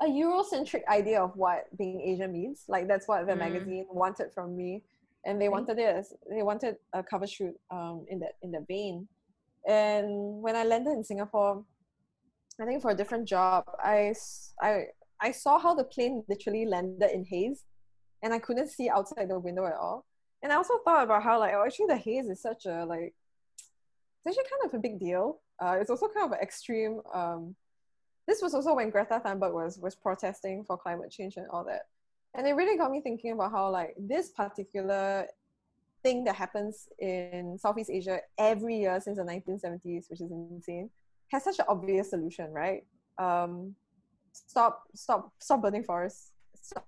a Eurocentric idea of what being Asian means. Like that's what the mm. magazine wanted from me, and they wanted this. They wanted a cover shoot um in that in the vein, and when I landed in Singapore, I think for a different job, I, I, I saw how the plane literally landed in haze and I couldn't see outside the window at all. And I also thought about how like, oh, actually the haze is such a like, it's actually kind of a big deal. Uh, it's also kind of an extreme. Um, this was also when Greta Thunberg was was protesting for climate change and all that, and it really got me thinking about how like this particular thing that happens in Southeast Asia every year since the 1970s, which is insane, has such an obvious solution, right? Um, stop, stop, stop burning forests.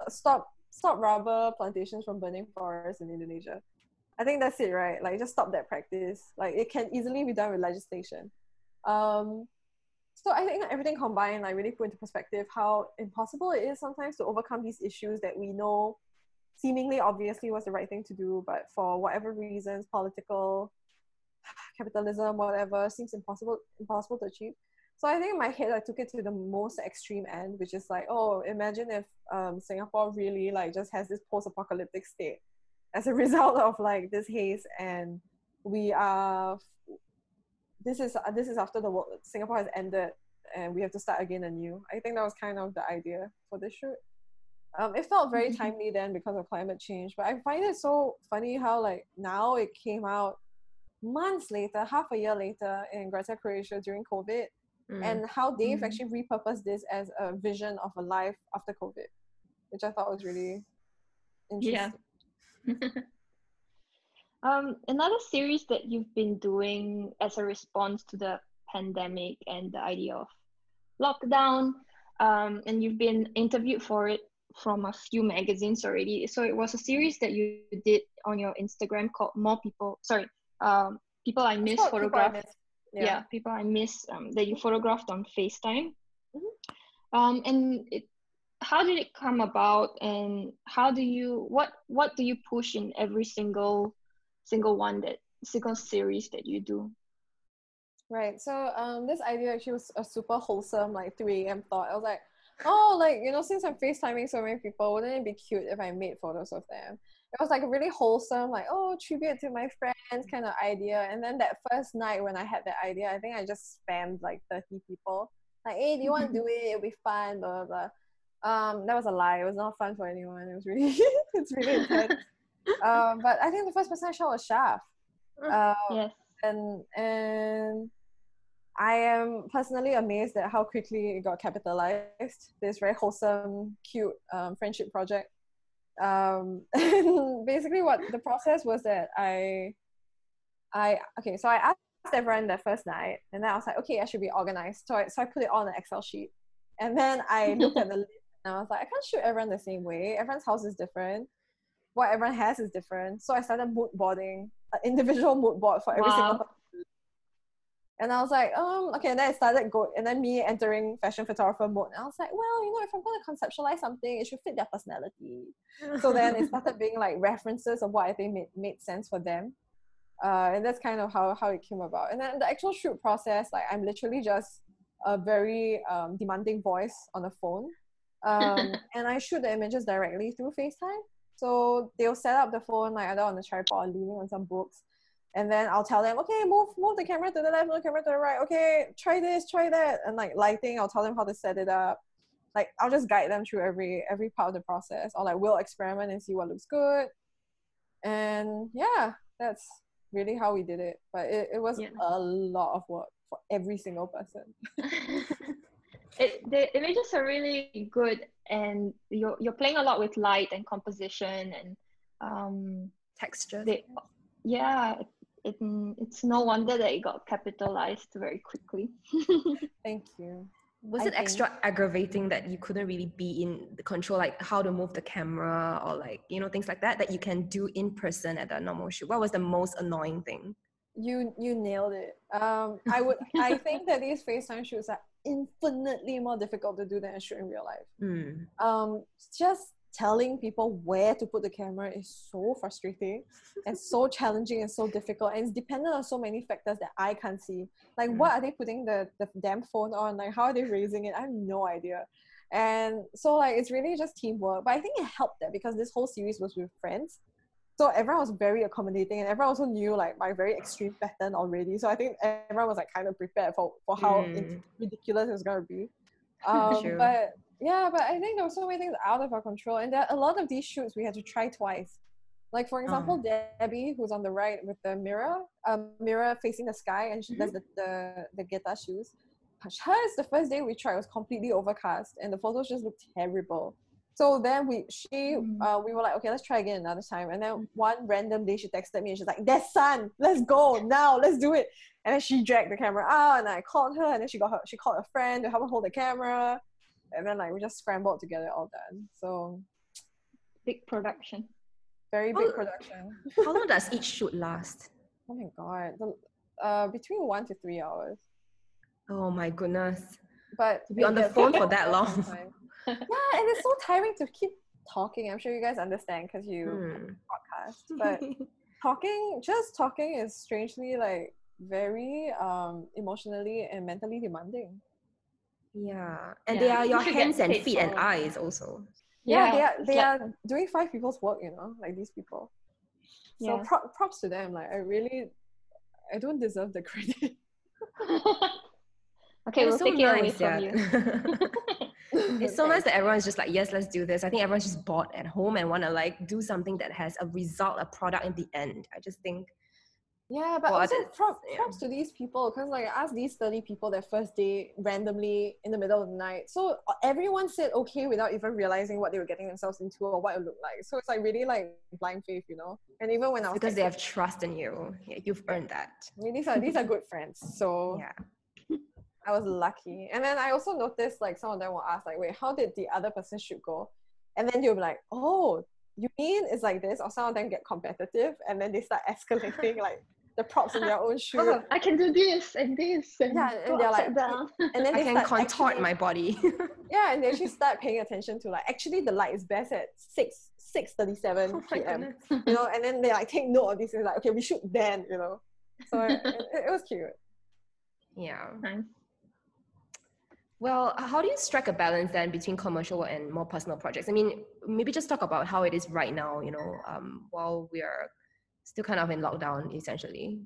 Stop, stop rubber plantations from burning forests in Indonesia. I think that's it, right? Like, just stop that practice. Like, it can easily be done with legislation. Um, so I think everything combined, like, really put into perspective how impossible it is sometimes to overcome these issues that we know seemingly obviously was the right thing to do, but for whatever reasons, political, capitalism, whatever, seems impossible impossible to achieve. So I think in my head I took it to the most extreme end, which is like, oh, imagine if um, Singapore really like just has this post-apocalyptic state as a result of like this haze, and we are. This is this is after the world. Singapore has ended, and we have to start again anew. I think that was kind of the idea for this shoot. Um, it felt very timely then because of climate change, but I find it so funny how like now it came out months later, half a year later in Grazia Croatia during COVID, mm. and how they've mm. actually repurposed this as a vision of a life after COVID, which I thought was really interesting. Yeah. um, another series that you've been doing as a response to the pandemic and the idea of lockdown, um, and you've been interviewed for it from a few magazines already. So it was a series that you did on your Instagram called More People. Sorry, um, people I miss photograph. People I miss. Yeah. yeah. people I miss um, that you photographed on FaceTime. Mm-hmm. Um, and it, how did it come about, and how do you what what do you push in every single single one that single series that you do? Right. So um, this idea actually was a super wholesome like 3 a.m. thought. I was like, oh, like you know, since I'm FaceTiming so many people, wouldn't it be cute if I made photos of them? it was like a really wholesome, like, oh, tribute to my friends kind of idea. And then that first night when I had that idea, I think I just spammed like 30 people. Like, hey, do you want to do it? It'll be fun, blah, blah, blah. Um, that was a lie. It was not fun for anyone. It was really, it's really intense. Um, but I think the first person I shot was Shaf. Um, yes. And, and I am personally amazed at how quickly it got capitalized. This very wholesome, cute um, friendship project um, basically what the process was that I, I okay, so I asked everyone the first night, and then I was like, okay, I should be organized. So I so I put it all on an Excel sheet, and then I looked at the list, and I was like, I can't shoot everyone the same way. Everyone's house is different. What everyone has is different. So I started mood boarding, an individual mood board for every wow. single and I was like, um, okay. And then I started go, and then me entering fashion photographer mode. And I was like, well, you know, if I'm going to conceptualize something, it should fit their personality. so then it started being like references of what I think made, made sense for them. Uh, and that's kind of how, how it came about. And then the actual shoot process, like I'm literally just a very um, demanding voice on the phone. Um, and I shoot the images directly through FaceTime. So they'll set up the phone like either on the tripod or leaning on some books and then I'll tell them, okay, move move the camera to the left, move the camera to the right. Okay, try this, try that, and like lighting, I'll tell them how to set it up. Like I'll just guide them through every every part of the process. Or like we'll experiment and see what looks good. And yeah, that's really how we did it. But it, it was yeah. a lot of work for every single person. it, the images are really good and you're, you're playing a lot with light and composition and um, texture. They, yeah, it, it's no wonder that it got capitalized very quickly. Thank you. was I it extra aggravating that you couldn't really be in the control like how to move the camera or like you know things like that that you can do in person at a normal shoot what was the most annoying thing you you nailed it um i would i think that these facetime shoots are infinitely more difficult to do than a shoot in real life. Mm. um just telling people where to put the camera is so frustrating and so challenging and so difficult and it's dependent on so many factors that i can't see. Like what are they putting the, the damn phone on? Like how are they raising it? I have no idea. And so like it's really just teamwork. But i think it helped that because this whole series was with friends so everyone was very accommodating and everyone also knew like my very extreme pattern already so i think everyone was like kind of prepared for, for how mm. ridiculous it's going to be um, but yeah, but I think there were so many things out of our control, and there a lot of these shoots we had to try twice. Like for example, uh Debbie, who's on the right with the mirror, um, mirror facing the sky, and she mm-hmm. does the, the the guitar shoes. Hers, the first day we tried was completely overcast, and the photos just looked terrible. So then we she mm. uh, we were like, okay, let's try again another time. And then mm. one random day she texted me and she's like, "There's sun, let's go now, let's do it." And then she dragged the camera out, and I called her, and then she got her she called a friend to help her hold the camera and then like we just scrambled to get it all done. So big production. Very big how, production. how long does each shoot last? Oh my god, the, uh, between one to three hours. Oh my goodness! But to be on the phone for that long. yeah, and it's so tiring to keep talking. I'm sure you guys understand because you hmm. podcast, but talking, just talking, is strangely like very um emotionally and mentally demanding. Yeah, and yeah. they are your hands and feet and eyes also. Yeah, yeah. they are they are doing five people's work. You know, like these people. So yeah. pro- props to them. Like I really, I don't deserve the credit. Okay, we'll so take nice, it away from you. it's so nice that everyone's just like, yes, let's do this. I think everyone's just bored at home and want to like do something that has a result, a product in the end. I just think yeah, but also props, yeah. props to these people because like I asked these 30 people their first day randomly in the middle of the night. So uh, everyone said okay without even realizing what they were getting themselves into or what it looked like. So it's like really like blind faith, you know. And even when I was because they have trust in you, yeah, you've earned that. I mean, these are these are good friends. So yeah, I was lucky. And then I also noticed like some of them will ask like, wait, how did the other person shoot go? And then you'll be like, oh, you mean it's like this? Or some of them get competitive and then they start escalating like the props in their own uh-huh. shoe. Oh, I can do this and this. And yeah, and they're like, down. and then I can contort actually, my body. yeah, and they actually start paying attention to like actually the light is best at six six thirty seven oh p.m. You know, and then they like take note of this and like okay, we shoot then. You know, so it, it, it was cute. Yeah. Nice. Well, how do you strike a balance then between commercial and more personal projects? I mean, maybe just talk about how it is right now. You know, um, while we are still kind of in lockdown essentially.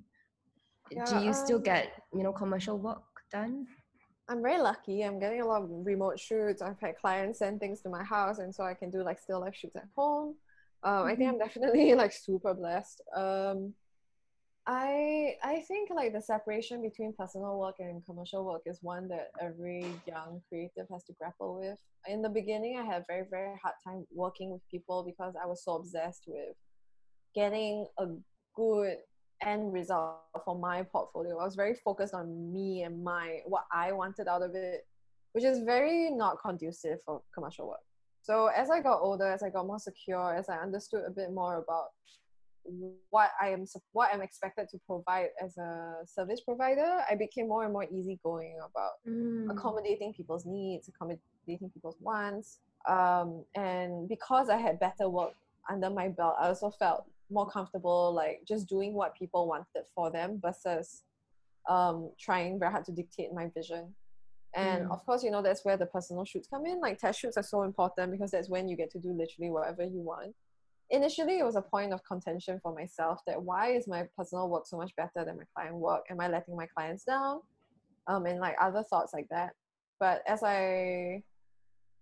Yeah, Do you um, still get you know commercial work done? I'm very lucky. I'm getting a lot of remote shoots. I've had clients send things to my house, and so I can do like still life shoots at home. Um, mm-hmm. I think I'm mm-hmm. definitely like super blessed. Um, I I think like the separation between personal work and commercial work is one that every young creative has to grapple with. In the beginning, I had very very hard time working with people because I was so obsessed with getting a good end result for my portfolio. I was very focused on me and my what I wanted out of it, which is very not conducive for commercial work. So as I got older, as I got more secure, as I understood a bit more about what I am what I'm expected to provide as a service provider, I became more and more easygoing about mm. accommodating people's needs, accommodating people's wants. Um, and because I had better work under my belt, I also felt more comfortable like just doing what people wanted for them versus um, trying very hard to dictate my vision. And mm. of course, you know, that's where the personal shoots come in. Like test shoots are so important because that's when you get to do literally whatever you want. Initially, it was a point of contention for myself that why is my personal work so much better than my client work? Am I letting my clients down? Um, and like other thoughts like that. But as I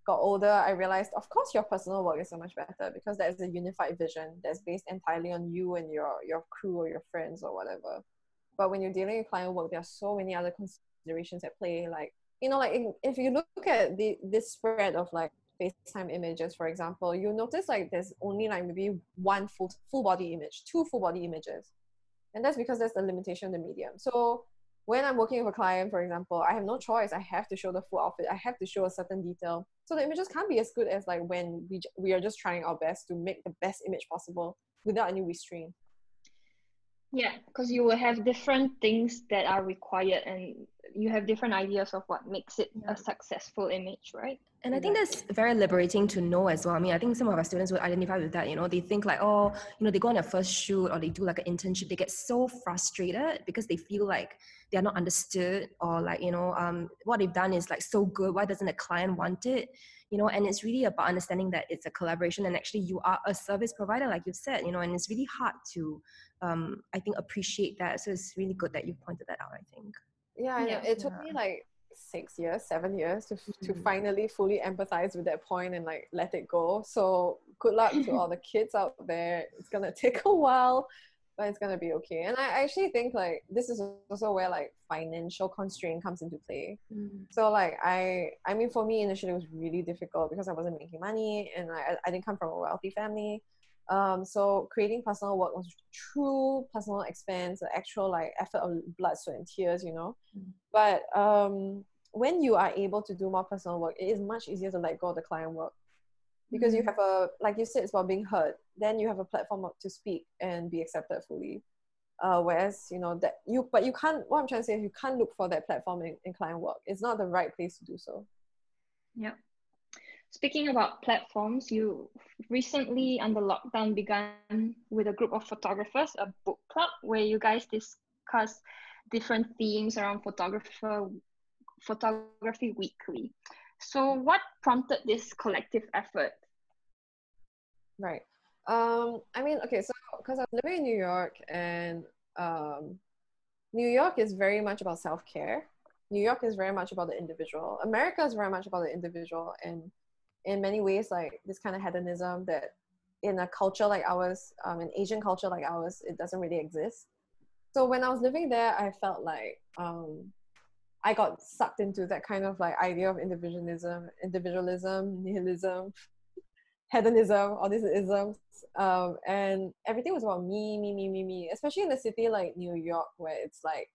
got older, I realized, of course, your personal work is so much better because there's a unified vision that's based entirely on you and your your crew or your friends or whatever. But when you're dealing with client work, there are so many other considerations at play. Like you know, like if you look at the this spread of like FaceTime images, for example, you'll notice like there's only like maybe one full full body image, two full body images, and that's because that's the limitation of the medium. So when I'm working with a client, for example, I have no choice. I have to show the full outfit. I have to show a certain detail. So the images can't be as good as like when we we are just trying our best to make the best image possible without any restraint. Yeah, because you will have different things that are required and you have different ideas of what makes it yeah. a successful image, right? And I think that's very liberating to know as well. I mean, I think some of our students would identify with that. You know, they think like, oh, you know, they go on their first shoot or they do like an internship. They get so frustrated because they feel like they are not understood or like, you know, um, what they've done is like so good. Why doesn't the client want it? You know, and it's really about understanding that it's a collaboration and actually you are a service provider, like you said. You know, and it's really hard to, um, I think, appreciate that. So it's really good that you pointed that out. I think. Yeah, yeah. it took me like six years, seven years to mm-hmm. to finally fully empathize with that point and like let it go. So good luck to all the kids out there. It's gonna take a while, but it's gonna be okay. And I actually think like this is also where like financial constraint comes into play. Mm. So like I I mean for me initially it was really difficult because I wasn't making money and I I didn't come from a wealthy family. Um, so creating personal work was true personal expense, the actual like effort of blood, sweat, and tears, you know. Mm. But um, when you are able to do more personal work, it is much easier to let go of the client work because mm. you have a like you said, it's about being heard. Then you have a platform to speak and be accepted fully. Uh, whereas you know that you but you can't. What I'm trying to say is you can't look for that platform in, in client work. It's not the right place to do so. Yeah. Speaking about platforms, you recently under lockdown began with a group of photographers, a book club where you guys discuss different themes around photographer photography weekly. So what prompted this collective effort? Right. Um, I mean, okay, so because I'm living in New York and um, New York is very much about self care. New York is very much about the individual. America is very much about the individual and in many ways like this kind of hedonism that in a culture like ours, um, an Asian culture like ours, it doesn't really exist. So when I was living there, I felt like um, I got sucked into that kind of like idea of individualism, individualism, nihilism, hedonism, all these isms, um, and everything was about me, me, me, me, me. Especially in a city like New York, where it's like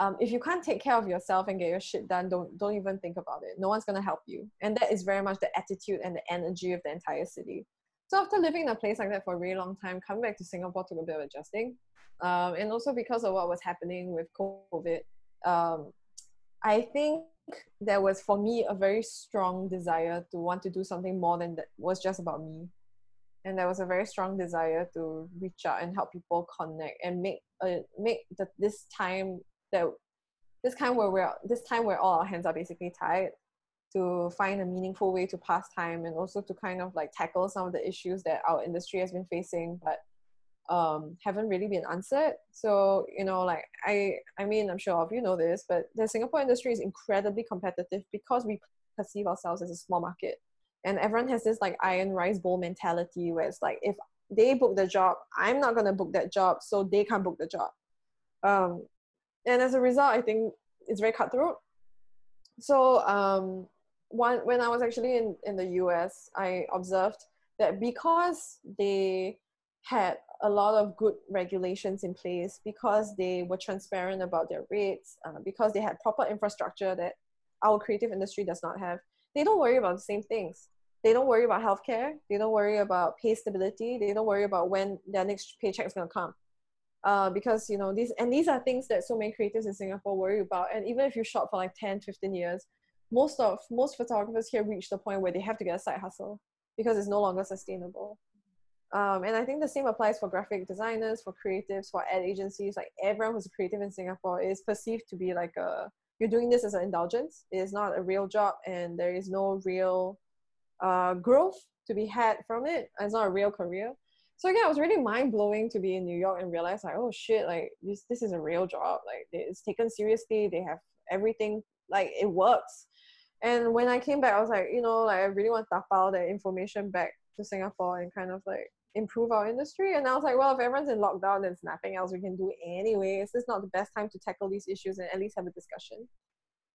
um, if you can't take care of yourself and get your shit done, don't don't even think about it. No one's gonna help you, and that is very much the attitude and the energy of the entire city. So after living in a place like that for a really long time, coming back to Singapore took a bit of adjusting, um, and also because of what was happening with COVID, um, I think there was for me a very strong desire to want to do something more than that was just about me and there was a very strong desire to reach out and help people connect and make a, make the, this time that this time where we're this time where all our hands are basically tied to find a meaningful way to pass time and also to kind of like tackle some of the issues that our industry has been facing but um, haven't really been answered. So you know like i i mean i'm sure all of you know this but the singapore industry is incredibly competitive because we perceive ourselves as a small market. And everyone has this like iron rice bowl mentality where it's like if they book the job i'm not going to book that job so they can't book the job. Um, and as a result i think it's very cutthroat. So um, one when i was actually in, in the us i observed that because they had a lot of good regulations in place because they were transparent about their rates uh, because they had proper infrastructure that our creative industry does not have they don't worry about the same things. They don't worry about healthcare. They don't worry about pay stability. They don't worry about when their next paycheck is going to come uh, because you know these and these are things that so many creators in singapore worry about. And even if you shop for like 10 15 years most of most photographers here reach the point where they have to get a side hustle because it's no longer sustainable. Um, and i think the same applies for graphic designers for creatives for ad agencies. Like everyone who's creative in singapore is perceived to be like a you're doing this as an indulgence. It is not a real job and there is no real uh, growth to be had from it. It's not a real career so yeah, it was really mind blowing to be in New York and realize like, oh shit, like this this is a real job. Like it's taken seriously. They have everything. Like it works. And when I came back, I was like, you know, like I really want to tap out that information back to Singapore and kind of like improve our industry. And I was like, well, if everyone's in lockdown, there's nothing else we can do anyway. Is this not the best time to tackle these issues and at least have a discussion?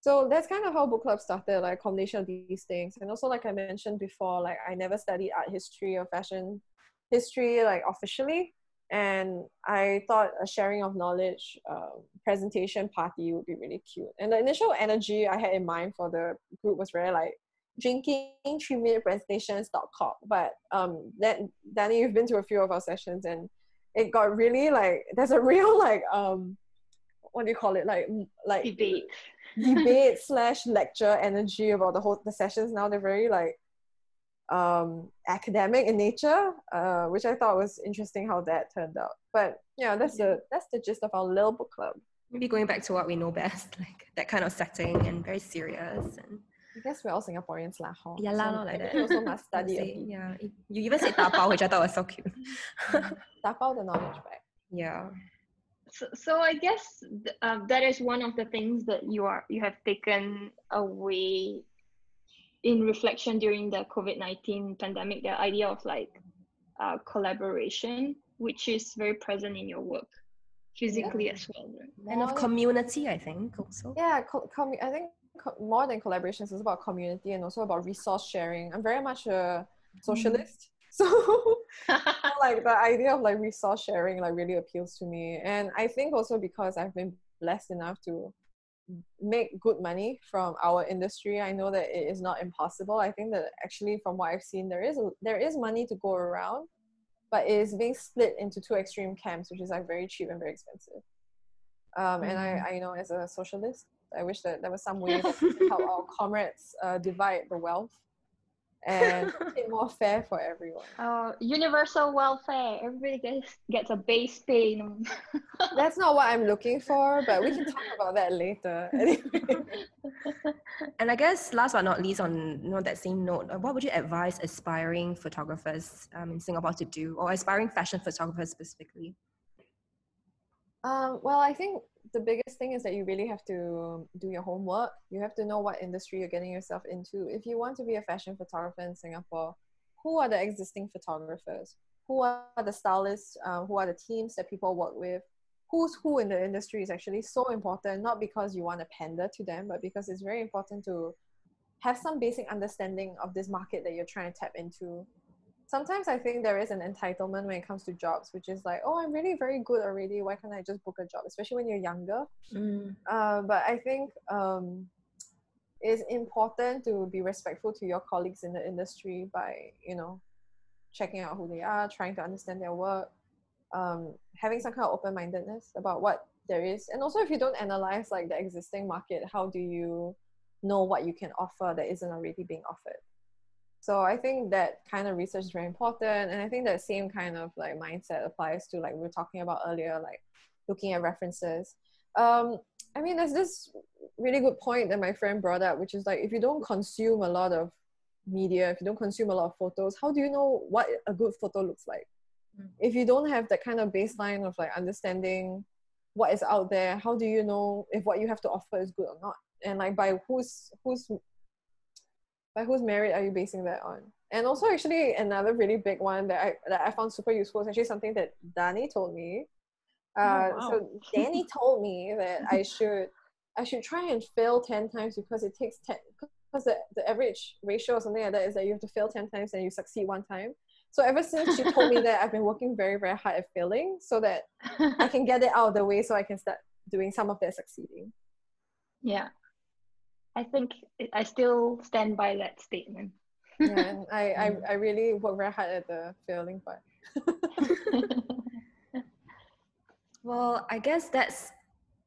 So that's kind of how book club started, like combination of these things. And also, like I mentioned before, like I never studied art history or fashion history like officially and I thought a sharing of knowledge uh, presentation party would be really cute. And the initial energy I had in mind for the group was very like drinking three minute presentations dot com. But um, that Danny, you've been to a few of our sessions, and it got really like there's a real like um, what do you call it like like debate debate slash lecture energy about the whole the sessions. Now they're very like um, academic in nature, uh, which I thought was interesting how that turned out. But yeah, that's the that's the gist of our little book club. Maybe going back to what we know best, like that kind of setting and very serious and. I guess we're all Singaporeans lah. Huh? Yeah lah, so like that. also must study say, Yeah, you even said tapao, which I thought was so cute. tapao the knowledge back. Yeah. So, so I guess th- uh, that is one of the things that you are you have taken away in reflection during the COVID 19 pandemic, the idea of like uh, collaboration, which is very present in your work physically yeah. as well. Right? And of community, I think also. Yeah, co- com- I think co- more than collaborations, it's about community and also about resource sharing. I'm very much a socialist. Mm. So like the idea of like resource sharing like really appeals to me. And I think also because I've been blessed enough to make good money from our industry i know that it is not impossible. I think that actually from what i've seen there is there is money to go around but it is being split into two extreme camps which is like very cheap and very expensive. Um, and I, mm-hmm. I you know as a socialist i wish that there was some way to help our comrades uh, divide the wealth and more fair for everyone. Uh, universal welfare. Everybody gets gets a base pay. That's not what I'm looking for, but we can talk about that later. and I guess last but not least, on you know, that same note, uh, what would you advise aspiring photographers um, in Singapore to do, or aspiring fashion photographers specifically? Um, well, I think the biggest thing is that you really have to do your homework. You have to know what industry you're getting yourself into. If you want to be a fashion photographer in Singapore, who are the existing photographers? Who are the stylists? Uh, who are the teams that people work with? Who's who in the industry is actually so important, not because you want to pander to them, but because it's very important to have some basic understanding of this market that you're trying to tap into sometimes I think there is an entitlement when it comes to jobs, which is like, oh, I'm really very good already. Why can't I just book a job? Especially when you're younger. Mm. Uh, but I think um, it's important to be respectful to your colleagues in the industry by, you know, checking out who they are, trying to understand their work, um, having some kind of open mindedness about what there is. And also, if you don't analyze like the existing market, how do you know what you can offer that isn't already being offered? So I think that kind of research is very important. And I think that same kind of like mindset applies to like we were talking about earlier, like looking at references. Um, I mean, there's this really good point that my friend brought up, which is like if you don't consume a lot of media, if you don't consume a lot of photos, how do you know what a good photo looks like? Mm. If you don't have that kind of baseline of like understanding what is out there, how do you know if what you have to offer is good or not? And like by whose whose by whose merit are you basing that on? And also, actually, another really big one that I that I found super useful is actually something that Danny told me. Oh, uh, oh, wow. So Danny told me that I should I should try and fail ten times because it takes ten because the, the average ratio or something like that is that you have to fail ten times and you succeed one time. So ever since she told me that, I've been working very very hard at failing so that I can get it out of the way so I can start doing some of that succeeding. Yeah, I think I still stand by that statement. yeah, I, I, I really work very hard at the failing part. well, I guess that's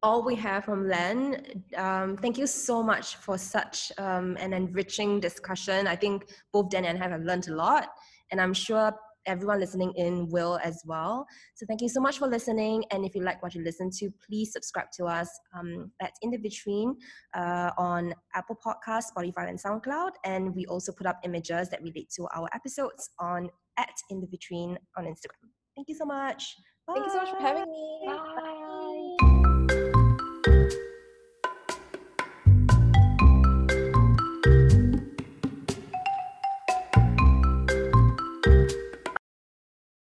all we have from Len. Um, thank you so much for such um, an enriching discussion. I think both Dan and I have learned a lot, and I'm sure everyone listening in will as well. So thank you so much for listening. And if you like what you listen to, please subscribe to us um, at In the Between uh, on Apple Podcast, Spotify, and SoundCloud. And we also put up images that relate to our episodes on at In the Between on Instagram. Thank you so much. Bye. Thank you so much for having me. Bye. Bye.